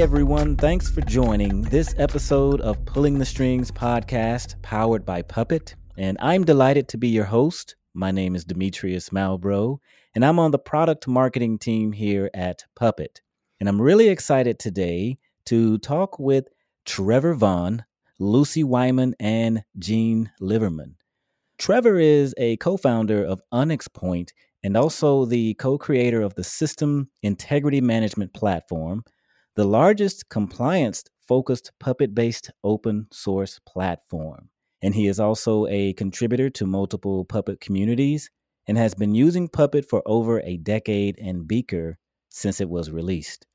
Everyone, thanks for joining this episode of Pulling the Strings podcast powered by Puppet. And I'm delighted to be your host. My name is Demetrius Malbrough, and I'm on the product marketing team here at Puppet. And I'm really excited today to talk with Trevor Vaughn, Lucy Wyman, and Gene Liverman. Trevor is a co founder of Onyx Point and also the co creator of the System Integrity Management Platform the largest compliance focused Puppet based open source platform. And he is also a contributor to multiple Puppet communities and has been using Puppet for over a decade and Beaker since it was released.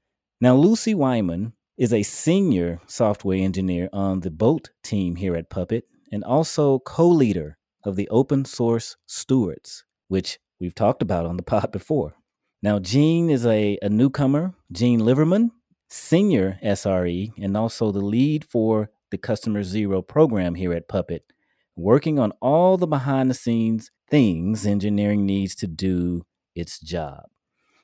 Now, Lucy Wyman is a senior software engineer on the Bolt team here at Puppet and also co leader of the open source stewards, which we've talked about on the pod before. Now, Gene is a, a newcomer, Gene Liverman, senior SRE and also the lead for the Customer Zero program here at Puppet, working on all the behind the scenes things engineering needs to do its job.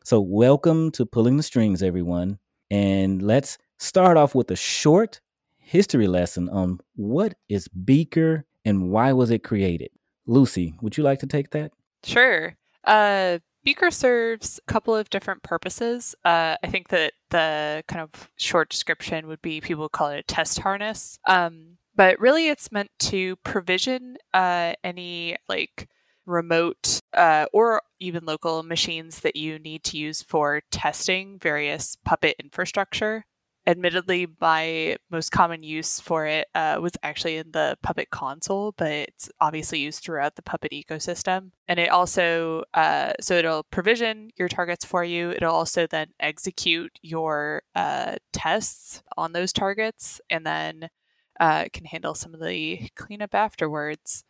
So, welcome to Pulling the Strings, everyone. And let's start off with a short history lesson on what is Beaker and why was it created. Lucy, would you like to take that? Sure. Uh, Beaker serves a couple of different purposes. Uh, I think that the kind of short description would be people call it a test harness. Um, but really, it's meant to provision uh, any like remote uh, or even local machines that you need to use for testing various Puppet infrastructure admittedly my most common use for it uh, was actually in the puppet console but it's obviously used throughout the puppet ecosystem. And it also uh, so it'll provision your targets for you. It'll also then execute your uh, tests on those targets and then uh, can handle some of the cleanup afterwards.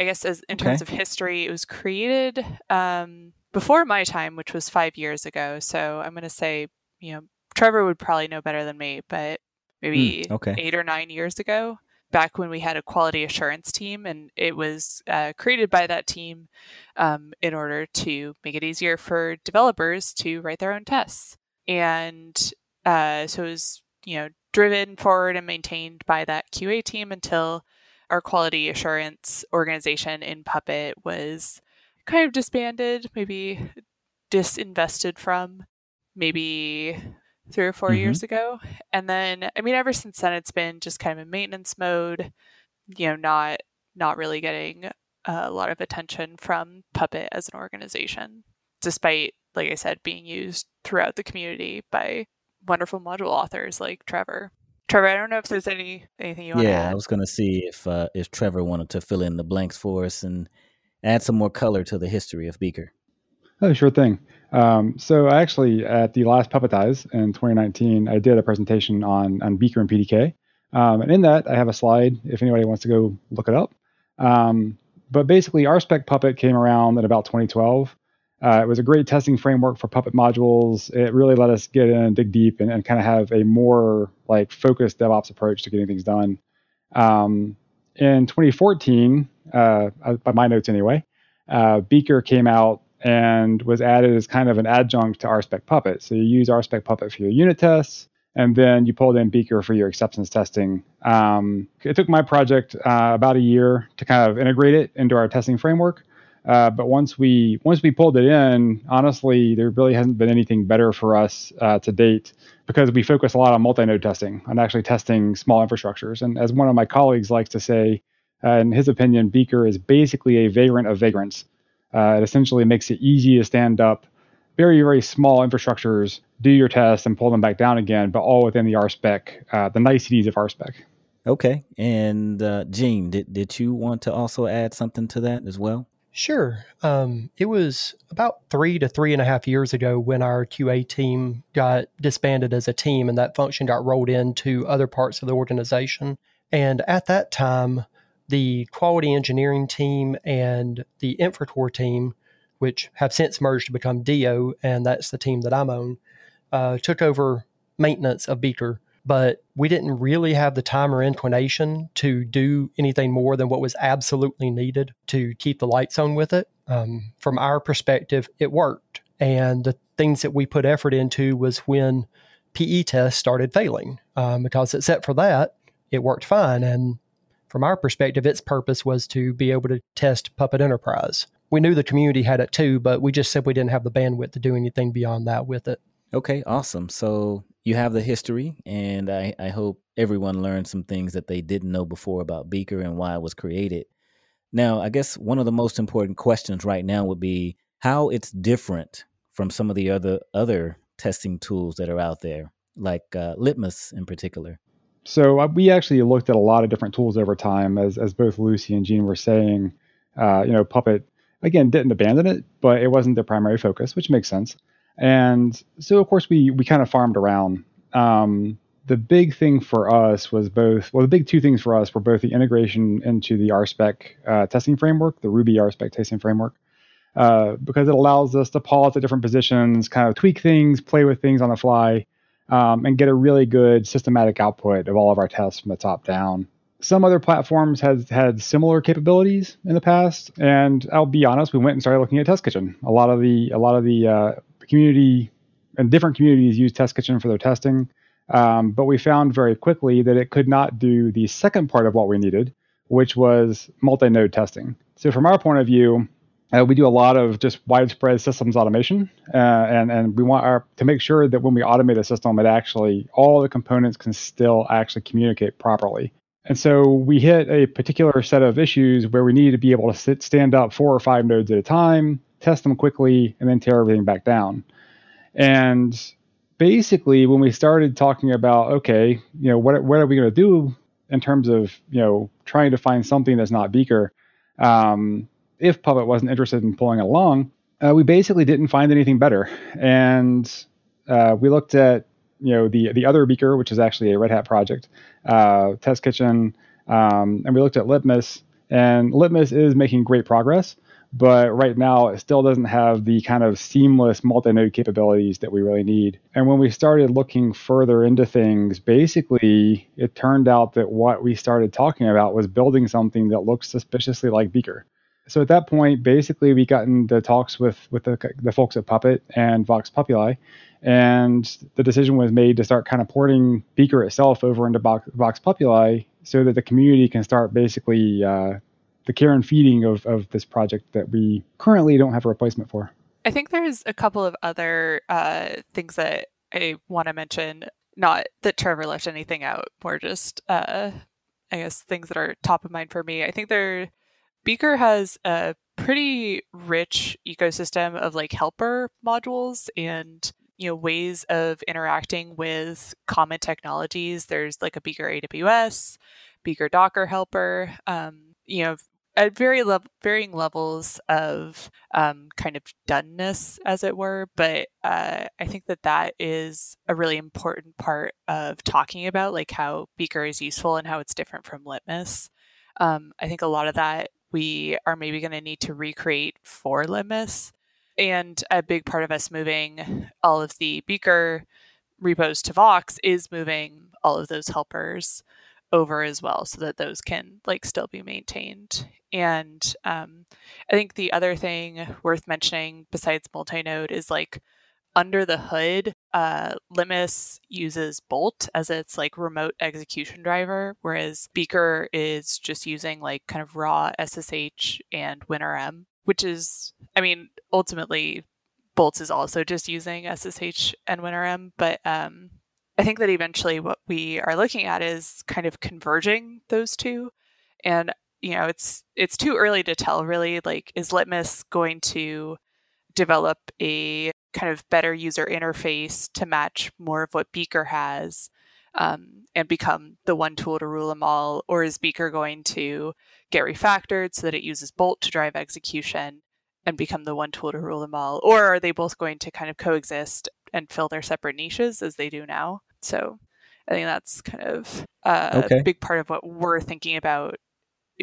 I guess as in okay. terms of history it was created um, before my time which was five years ago. So i'm going to say you know Trevor would probably know better than me, but maybe mm, okay. eight or nine years ago, back when we had a quality assurance team, and it was uh, created by that team um, in order to make it easier for developers to write their own tests. And uh, so it was, you know, driven forward and maintained by that QA team until our quality assurance organization in Puppet was kind of disbanded, maybe disinvested from, maybe three or 4 mm-hmm. years ago. And then, I mean, ever since then, it's been just kind of in maintenance mode, you know, not not really getting a lot of attention from Puppet as an organization, despite, like I said, being used throughout the community by wonderful module authors like Trevor. Trevor, I don't know if there's any anything you want yeah, to add. I was going to see if uh, if Trevor wanted to fill in the blanks for us and add some more color to the history of Beaker. Oh, sure thing. Um, so actually, at the last Puppetize in 2019, I did a presentation on on Beaker and PDK, um, and in that I have a slide if anybody wants to go look it up. Um, but basically, RSpec Puppet came around in about 2012. Uh, it was a great testing framework for Puppet modules. It really let us get in and dig deep and, and kind of have a more like focused DevOps approach to getting things done. Um, in 2014, uh, by my notes anyway, uh, Beaker came out and was added as kind of an adjunct to RSpec Puppet. So you use RSpec Puppet for your unit tests, and then you pulled in Beaker for your acceptance testing. Um, it took my project uh, about a year to kind of integrate it into our testing framework. Uh, but once we once we pulled it in, honestly, there really hasn't been anything better for us uh, to date because we focus a lot on multi-node testing, on actually testing small infrastructures. And as one of my colleagues likes to say, uh, in his opinion, Beaker is basically a vagrant of vagrants. Uh, it essentially makes it easy to stand up very, very small infrastructures, do your tests, and pull them back down again, but all within the RSpec, uh, the niceties of RSpec. Okay. And uh, Gene, did, did you want to also add something to that as well? Sure. Um, it was about three to three and a half years ago when our QA team got disbanded as a team and that function got rolled into other parts of the organization. And at that time, the quality engineering team and the Infrator team, which have since merged to become DO, and that's the team that I'm on, uh, took over maintenance of Beaker. But we didn't really have the time or inclination to do anything more than what was absolutely needed to keep the lights on with it. Um, from our perspective, it worked. And the things that we put effort into was when PE tests started failing um, because, except for that, it worked fine. And from our perspective, its purpose was to be able to test Puppet Enterprise. We knew the community had it too, but we just simply didn't have the bandwidth to do anything beyond that with it. Okay, awesome. So you have the history, and I, I hope everyone learned some things that they didn't know before about Beaker and why it was created. Now, I guess one of the most important questions right now would be how it's different from some of the other other testing tools that are out there, like uh, Litmus in particular. So uh, we actually looked at a lot of different tools over time, as as both Lucy and Gene were saying. Uh, you know, Puppet again didn't abandon it, but it wasn't their primary focus, which makes sense. And so, of course, we we kind of farmed around. Um, the big thing for us was both well, the big two things for us were both the integration into the RSpec uh, testing framework, the Ruby RSpec testing framework, uh, because it allows us to pause at different positions, kind of tweak things, play with things on the fly, um, and get a really good systematic output of all of our tests from the top down. Some other platforms has had similar capabilities in the past, and I'll be honest, we went and started looking at Test Kitchen. A lot of the a lot of the uh, community and different communities use Test Kitchen for their testing, um, but we found very quickly that it could not do the second part of what we needed, which was multi-node testing. So from our point of view, uh, we do a lot of just widespread systems automation, uh, and and we want our to make sure that when we automate a system, it actually all the components can still actually communicate properly. And so we hit a particular set of issues where we needed to be able to sit, stand up four or five nodes at a time, test them quickly, and then tear everything back down. And basically, when we started talking about okay, you know, what what are we going to do in terms of you know trying to find something that's not Beaker. Um, if Puppet wasn't interested in pulling along, uh, we basically didn't find anything better. And uh, we looked at you know the the other beaker, which is actually a Red Hat project, uh, Test Kitchen, um, and we looked at Litmus. And Litmus is making great progress, but right now it still doesn't have the kind of seamless multi-node capabilities that we really need. And when we started looking further into things, basically it turned out that what we started talking about was building something that looks suspiciously like Beaker so at that point, basically, we got into talks with with the, the folks at Puppet and Vox Populi, and the decision was made to start kind of porting Beaker itself over into Vox, Vox Populi so that the community can start basically uh, the care and feeding of, of this project that we currently don't have a replacement for. I think there's a couple of other uh, things that I want to mention. Not that Trevor left anything out, more just uh, I guess things that are top of mind for me. I think there Beaker has a pretty rich ecosystem of like helper modules and you know ways of interacting with common technologies. There's like a Beaker AWS, Beaker Docker helper. Um, you know, at very level, varying levels of um, kind of doneness, as it were. But uh, I think that that is a really important part of talking about like how Beaker is useful and how it's different from Litmus. Um, I think a lot of that we are maybe going to need to recreate for Litmus. And a big part of us moving all of the Beaker repos to Vox is moving all of those helpers over as well so that those can like still be maintained. And um, I think the other thing worth mentioning besides multi-node is like under the hood, uh, Litmus uses Bolt as its like remote execution driver, whereas Beaker is just using like kind of raw SSH and WinRM, which is, I mean, ultimately, Bolt is also just using SSH and WinRM, but um, I think that eventually what we are looking at is kind of converging those two, and you know, it's it's too early to tell really. Like, is Litmus going to develop a kind of better user interface to match more of what Beaker has um, and become the one tool to rule them all? Or is Beaker going to get refactored so that it uses Bolt to drive execution and become the one tool to rule them all? Or are they both going to kind of coexist and fill their separate niches as they do now? So I think that's kind of uh, okay. a big part of what we're thinking about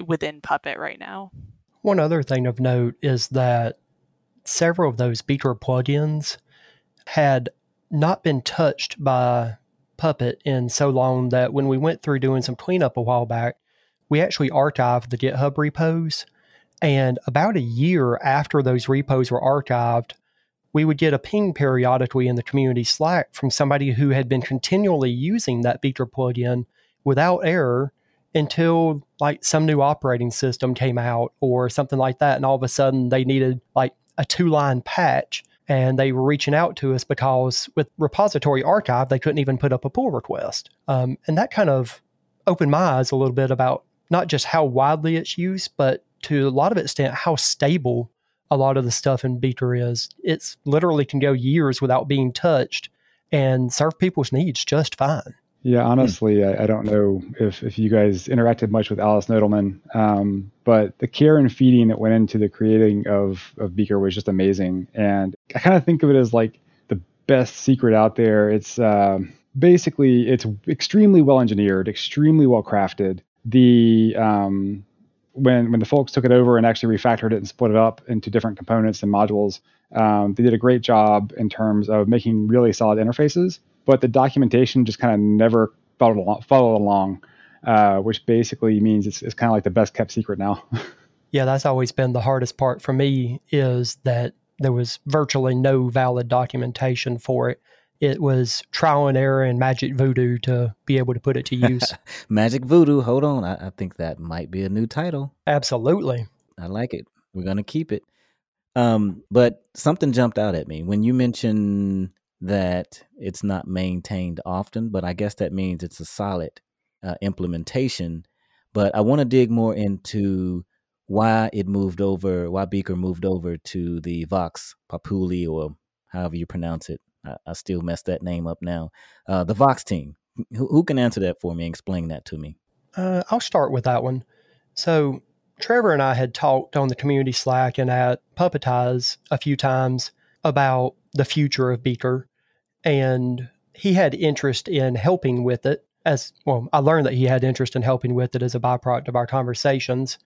within Puppet right now. One other thing of note is that several of those Beaker plugins had not been touched by Puppet in so long that when we went through doing some cleanup a while back, we actually archived the GitHub repos. And about a year after those repos were archived, we would get a ping periodically in the community Slack from somebody who had been continually using that Beaker plugin without error until like some new operating system came out or something like that. And all of a sudden they needed like a two line patch and they were reaching out to us because with repository archive, they couldn't even put up a pull request. Um, and that kind of opened my eyes a little bit about not just how widely it's used, but to a lot of extent, how stable a lot of the stuff in Beaker is. It's literally can go years without being touched and serve people's needs just fine. Yeah, honestly, I, I, don't know if, if you guys interacted much with Alice Nodelman, um, but the care and feeding that went into the creating of, of Beaker was just amazing. And I kind of think of it as like the best secret out there. It's uh, basically it's extremely well engineered, extremely well crafted. The um, when when the folks took it over and actually refactored it and split it up into different components and modules, um, they did a great job in terms of making really solid interfaces but the documentation just kind of never followed along, followed along uh, which basically means it's, it's kind of like the best kept secret now. yeah, that's always been the hardest part for me is that there was virtually no valid documentation for it. It was trial and error and magic voodoo to be able to put it to use. magic voodoo. Hold on. I, I think that might be a new title. Absolutely. I like it. We're going to keep it. Um, but something jumped out at me when you mentioned that it's not maintained often, but I guess that means it's a solid uh, implementation. But I want to dig more into why it moved over, why Beaker moved over to the Vox Populi, or however you pronounce it. I, I still mess that name up now. Uh, the Vox team. Who, who, can answer that for me and explain that to me? Uh, I'll start with that one. So, Trevor and I had talked on the community Slack and at Puppetize a few times about the future of Beaker and he had interest in helping with it as well i learned that he had interest in helping with it as a byproduct of our conversations.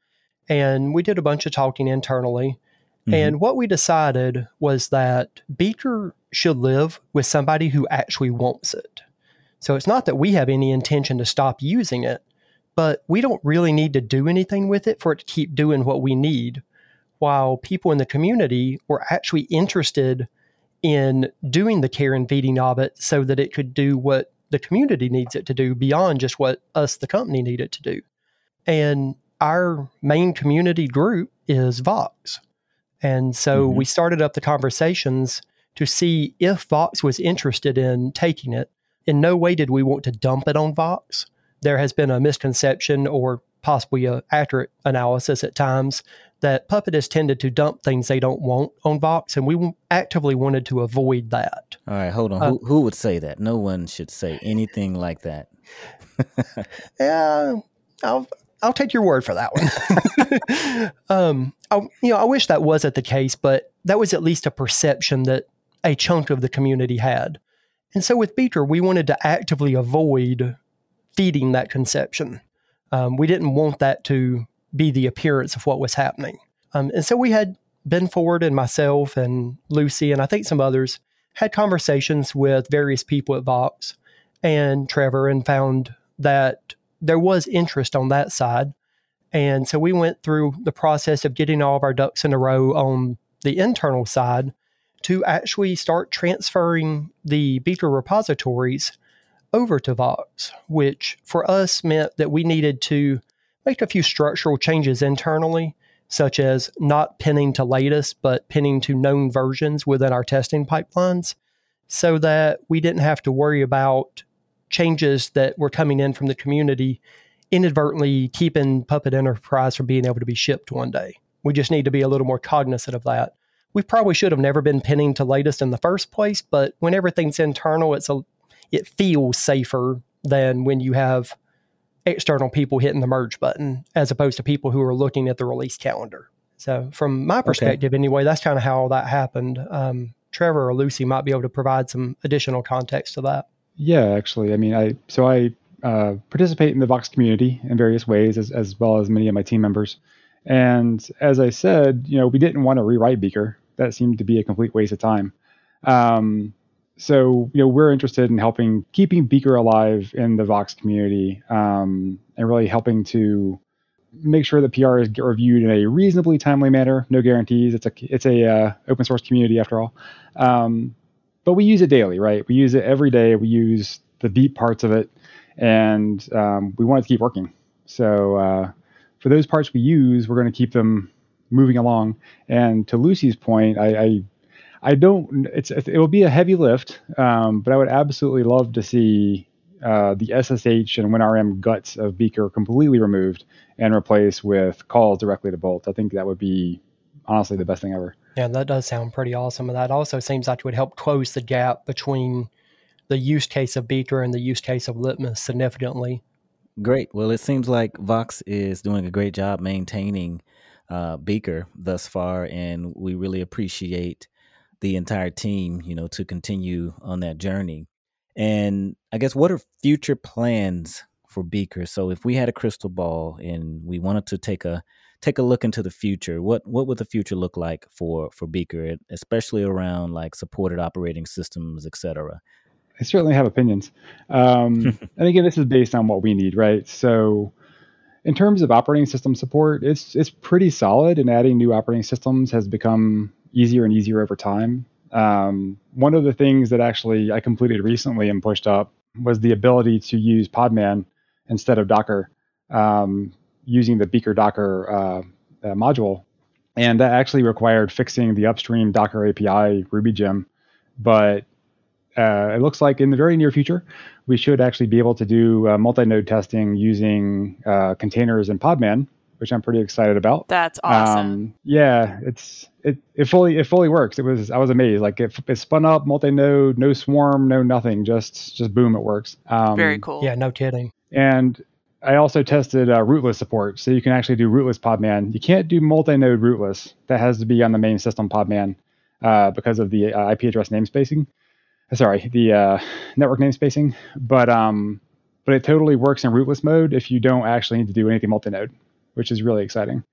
And we did a bunch of talking internally. Mm-hmm. and what we decided was that beaker should live with somebody who actually wants it. So it's not that we have any intention to stop using it but we don't really need to do anything with it for it to keep doing what we need. While people in the community were actually interested in doing the care and feeding of it so that it could do what the community needs it to do beyond just what us, the company, need it to do. And our main community group is Vox. And so mm-hmm. we started up the conversations to see if Vox was interested in taking it. In no way did we want to dump it on Vox. There has been a misconception or possibly a accurate analysis at times that Puppet has tended to dump things they don't want on Vox, and we actively wanted to avoid that. All right, hold on. Uh, who, who, would say that? No one should say anything like that. yeah, I'll I'll take your word for that one. um, I, you know, I wish that wasn't the case, but that was at least a perception that a chunk of the community had. And so with Beaker, we wanted to actively avoid feeding that conception. Um, we didn't want that to be the appearance of what was happening. Um, and so we had Ben Ford and myself and Lucy and I think some others had conversations with various people at Vox and Trevor and found that there was interest on that side. And so we went through the process of getting all of our ducks in a row on the internal side to actually start transferring the Beaker repositories over to Vox, which for us meant that we needed to make a few structural changes internally, such as not pinning to latest, but pinning to known versions within our testing pipelines, so that we didn't have to worry about changes that were coming in from the community inadvertently keeping Puppet Enterprise from being able to be shipped one day. We just need to be a little more cognizant of that. We probably should have never been pinning to latest in the first place, but when everything's internal, it's a it feels safer than when you have external people hitting the merge button as opposed to people who are looking at the release calendar. So, from my perspective, okay. anyway, that's kind of how all that happened. Um, Trevor or Lucy might be able to provide some additional context to that. Yeah, actually, I mean, I so I uh, participate in the Vox community in various ways, as as well as many of my team members. And as I said, you know, we didn't want to rewrite Beaker. That seemed to be a complete waste of time. Um, so you know we're interested in helping keeping Beaker alive in the Vox community um, and really helping to make sure that PR is reviewed in a reasonably timely manner. No guarantees. It's a it's a uh, open source community after all. Um, but we use it daily, right? We use it every day. We use the deep parts of it, and um, we want it to keep working. So uh, for those parts we use, we're going to keep them moving along. And to Lucy's point, I, I I don't. It's it will be a heavy lift, um, but I would absolutely love to see uh, the SSH and WinRM guts of Beaker completely removed and replaced with calls directly to Bolt. I think that would be honestly the best thing ever. Yeah, that does sound pretty awesome. And that also seems like it would help close the gap between the use case of Beaker and the use case of Litmus significantly. Great. Well, it seems like Vox is doing a great job maintaining uh, Beaker thus far, and we really appreciate the entire team, you know, to continue on that journey. And I guess what are future plans for Beaker? So if we had a crystal ball and we wanted to take a take a look into the future, what what would the future look like for for Beaker, especially around like supported operating systems, et cetera? I certainly have opinions. Um, and again, this is based on what we need, right? So in terms of operating system support, it's it's pretty solid, and adding new operating systems has become easier and easier over time. Um, one of the things that actually I completed recently and pushed up was the ability to use Podman instead of Docker um, using the Beaker Docker uh, uh, module. And that actually required fixing the upstream Docker API Ruby gem. But uh, it looks like in the very near future, we should actually be able to do uh, multi-node testing using uh, containers in Podman, which I'm pretty excited about. That's awesome. Um, yeah, it's it it fully it fully works. It was I was amazed. Like it, it spun up multi-node, no swarm, no nothing. Just just boom, it works. Um, Very cool. Yeah, no kidding. And I also tested uh, rootless support, so you can actually do rootless Podman. You can't do multi-node rootless. That has to be on the main system Podman uh, because of the uh, IP address namespacing. Uh, sorry, the uh, network namespacing. But um, but it totally works in rootless mode if you don't actually need to do anything multi-node, which is really exciting.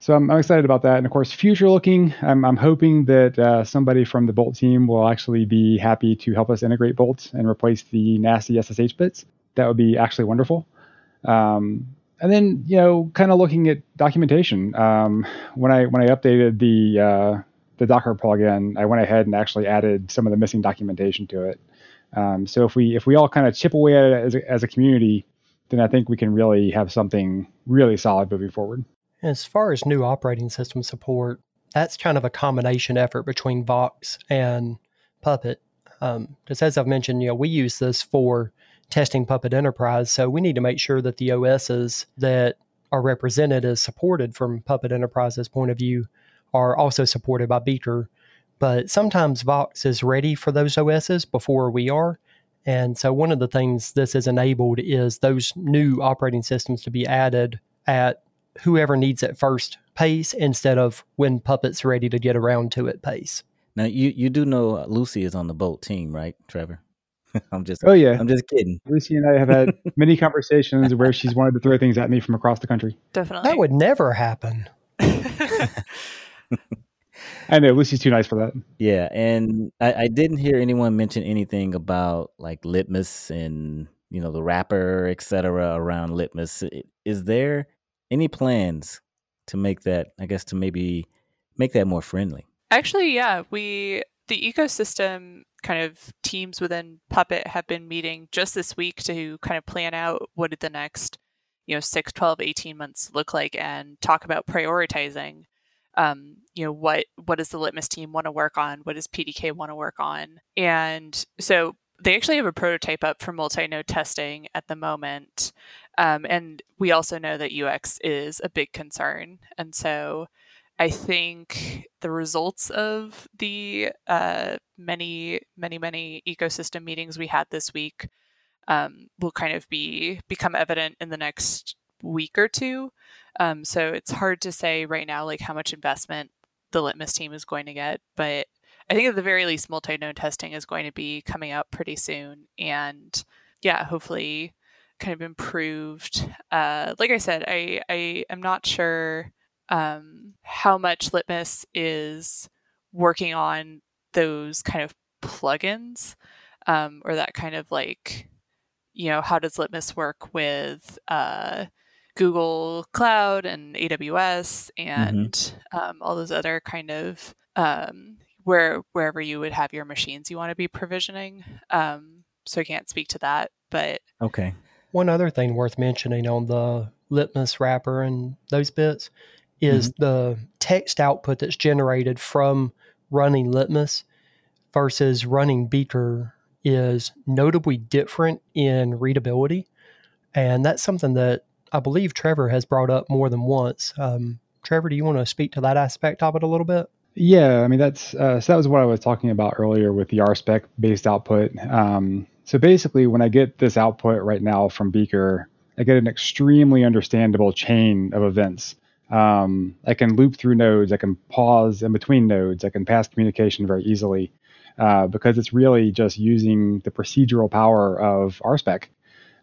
So I'm, I'm, excited about that. And of course, future looking, I'm, I'm hoping that uh, somebody from the Bolt team will actually be happy to help us integrate Bolt and replace the nasty SSH bits. That would be actually wonderful. Um, and then, you know, kind of looking at documentation. Um, when I when I updated the uh, the Docker plugin, I went ahead and actually added some of the missing documentation to it. Um, so if we if we all kind of chip away at it as a, as a community, then I think we can really have something really solid moving forward. As far as new operating system support, that's kind of a combination effort between Vox and Puppet. Um, just as I've mentioned, you know, we use this for testing Puppet Enterprise, so we need to make sure that the OSs that are represented as supported from Puppet Enterprise's point of view are also supported by Beaker. But sometimes Vox is ready for those OSs before we are. And so one of the things this has enabled is those new operating systems to be added at whoever needs it first pace instead of when Puppet's ready to get around to it pace. Now you you do know uh, Lucy is on the bolt team, right, Trevor? I'm just oh yeah, I'm just kidding. Lucy and I have had many conversations where she's wanted to throw things at me from across the country. Definitely, that would never happen. I know Lucy's too nice for that. Yeah, and I, I, didn't hear anyone mention anything about like Litmus and you know the wrapper, etc. around Litmus. Is there any plans to make that i guess to maybe make that more friendly actually yeah we the ecosystem kind of teams within puppet have been meeting just this week to kind of plan out what did the next you know 6 12 18 months look like and talk about prioritizing um, you know what what does the litmus team want to work on? What does pdk want to work on? And so they actually have a prototype up for multi-node testing at the moment um, and we also know that ux is a big concern and so i think the results of the uh, many many many ecosystem meetings we had this week um, will kind of be become evident in the next week or two um, so it's hard to say right now like how much investment the litmus team is going to get but I think at the very least, multi-node testing is going to be coming out pretty soon, and yeah, hopefully, kind of improved. Uh, like I said, I I am not sure um, how much Litmus is working on those kind of plugins, um, or that kind of like, you know, how does Litmus work with uh, Google Cloud and AWS and mm-hmm. um, all those other kind of um, where wherever you would have your machines you want to be provisioning. Um, so I can't speak to that, but okay. One other thing worth mentioning on the Litmus wrapper and those bits is mm-hmm. the text output that's generated from running Litmus versus running Beaker is notably different in readability. And that's something that I believe Trevor has brought up more than once. Um, Trevor, do you want to speak to that aspect of it a little bit? Yeah, I mean that's uh, so that was what I was talking about earlier with the RSpec based output. Um, so basically, when I get this output right now from Beaker, I get an extremely understandable chain of events. Um, I can loop through nodes. I can pause in between nodes. I can pass communication very easily uh, because it's really just using the procedural power of RSpec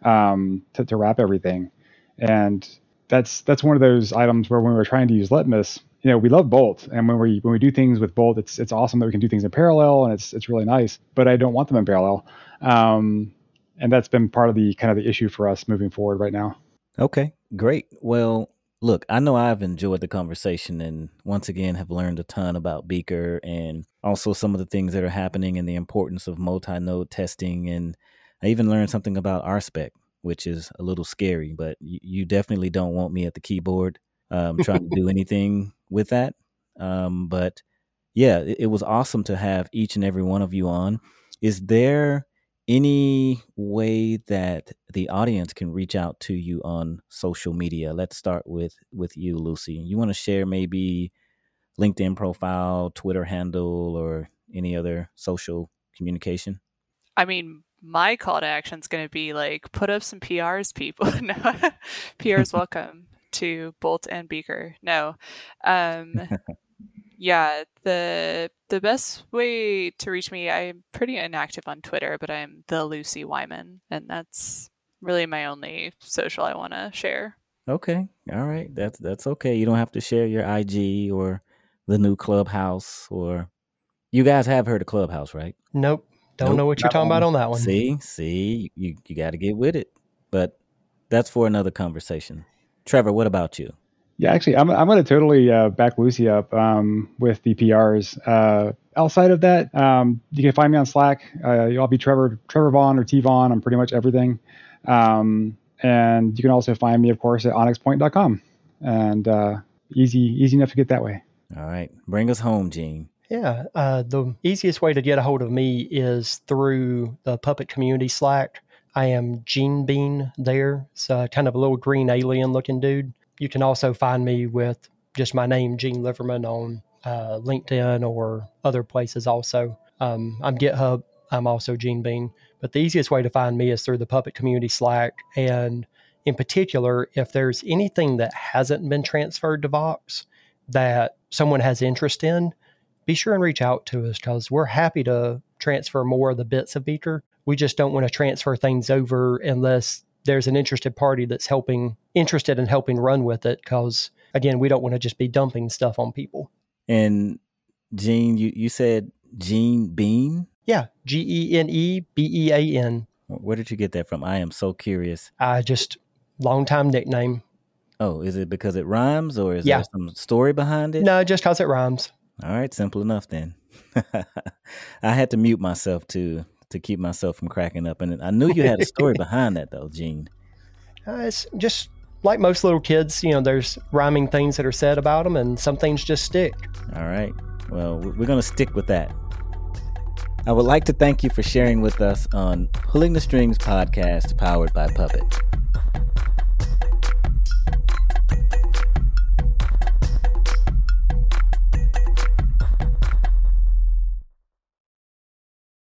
um, to, to wrap everything. And that's that's one of those items where when we're trying to use Litmus, you know, we love Bolt, and when we when we do things with Bolt, it's it's awesome that we can do things in parallel, and it's it's really nice. But I don't want them in parallel, um, and that's been part of the kind of the issue for us moving forward right now. Okay, great. Well, look, I know I've enjoyed the conversation, and once again have learned a ton about Beaker and also some of the things that are happening and the importance of multi-node testing, and I even learned something about RSpec which is a little scary. But you, you definitely don't want me at the keyboard um, trying to do anything with that. Um, but yeah, it, it, was awesome to have each and every one of you on. Is there any way that the audience can reach out to you on social media? Let's start with with you, Lucy. You want to share maybe LinkedIn profile, Twitter handle, or any other social communication? I mean, my call to action is going to be like put up some PRs, people. no, PRs welcome to Bolt and Beaker. No, um, yeah, the the best way to reach me, I'm pretty inactive on Twitter, but I'm the Lucy Wyman, and that's really my only social I want to share. Okay, all right, that's that's okay. You don't have to share your IG or the new Clubhouse or. You guys have heard of Clubhouse, right? Nope. Don't nope, know what you're talking about on that one. See, see, you you got to get with it. But that's for another conversation. Trevor, what about you? Yeah, actually, I'm I'm going to totally uh, back Lucy up um, with the PRs. Uh, outside of that, um, you can find me on Slack. Uh, I'll be Trevor Trevor Vaughn or T Vaughn. I'm pretty much everything. Um, and you can also find me, of course, at onyxpoint.com. And uh, easy easy enough to get that way. All right, bring us home, Gene. Yeah, uh, the easiest way to get a hold of me is through the Puppet Community Slack. I am Gene Bean there. It's uh, kind of a little green alien looking dude. You can also find me with just my name, Gene Liverman, on uh, LinkedIn or other places also. Um, I'm GitHub. I'm also Gene Bean. But the easiest way to find me is through the Puppet Community Slack. And in particular, if there's anything that hasn't been transferred to Vox that someone has interest in, be sure and reach out to us because we're happy to transfer more of the bits of Beaker. We just don't want to transfer things over unless there's an interested party that's helping, interested in helping run with it. Because again, we don't want to just be dumping stuff on people. And Gene, you, you said Gene Bean? Yeah, G E N E B E A N. Where did you get that from? I am so curious. I just long time nickname. Oh, is it because it rhymes or is yeah. there some story behind it? No, just because it rhymes. All right, simple enough then. I had to mute myself to to keep myself from cracking up, and I knew you had a story behind that though, Gene. Uh, it's just like most little kids, you know. There's rhyming things that are said about them, and some things just stick. All right. Well, we're going to stick with that. I would like to thank you for sharing with us on Pulling the Strings podcast, powered by Puppet.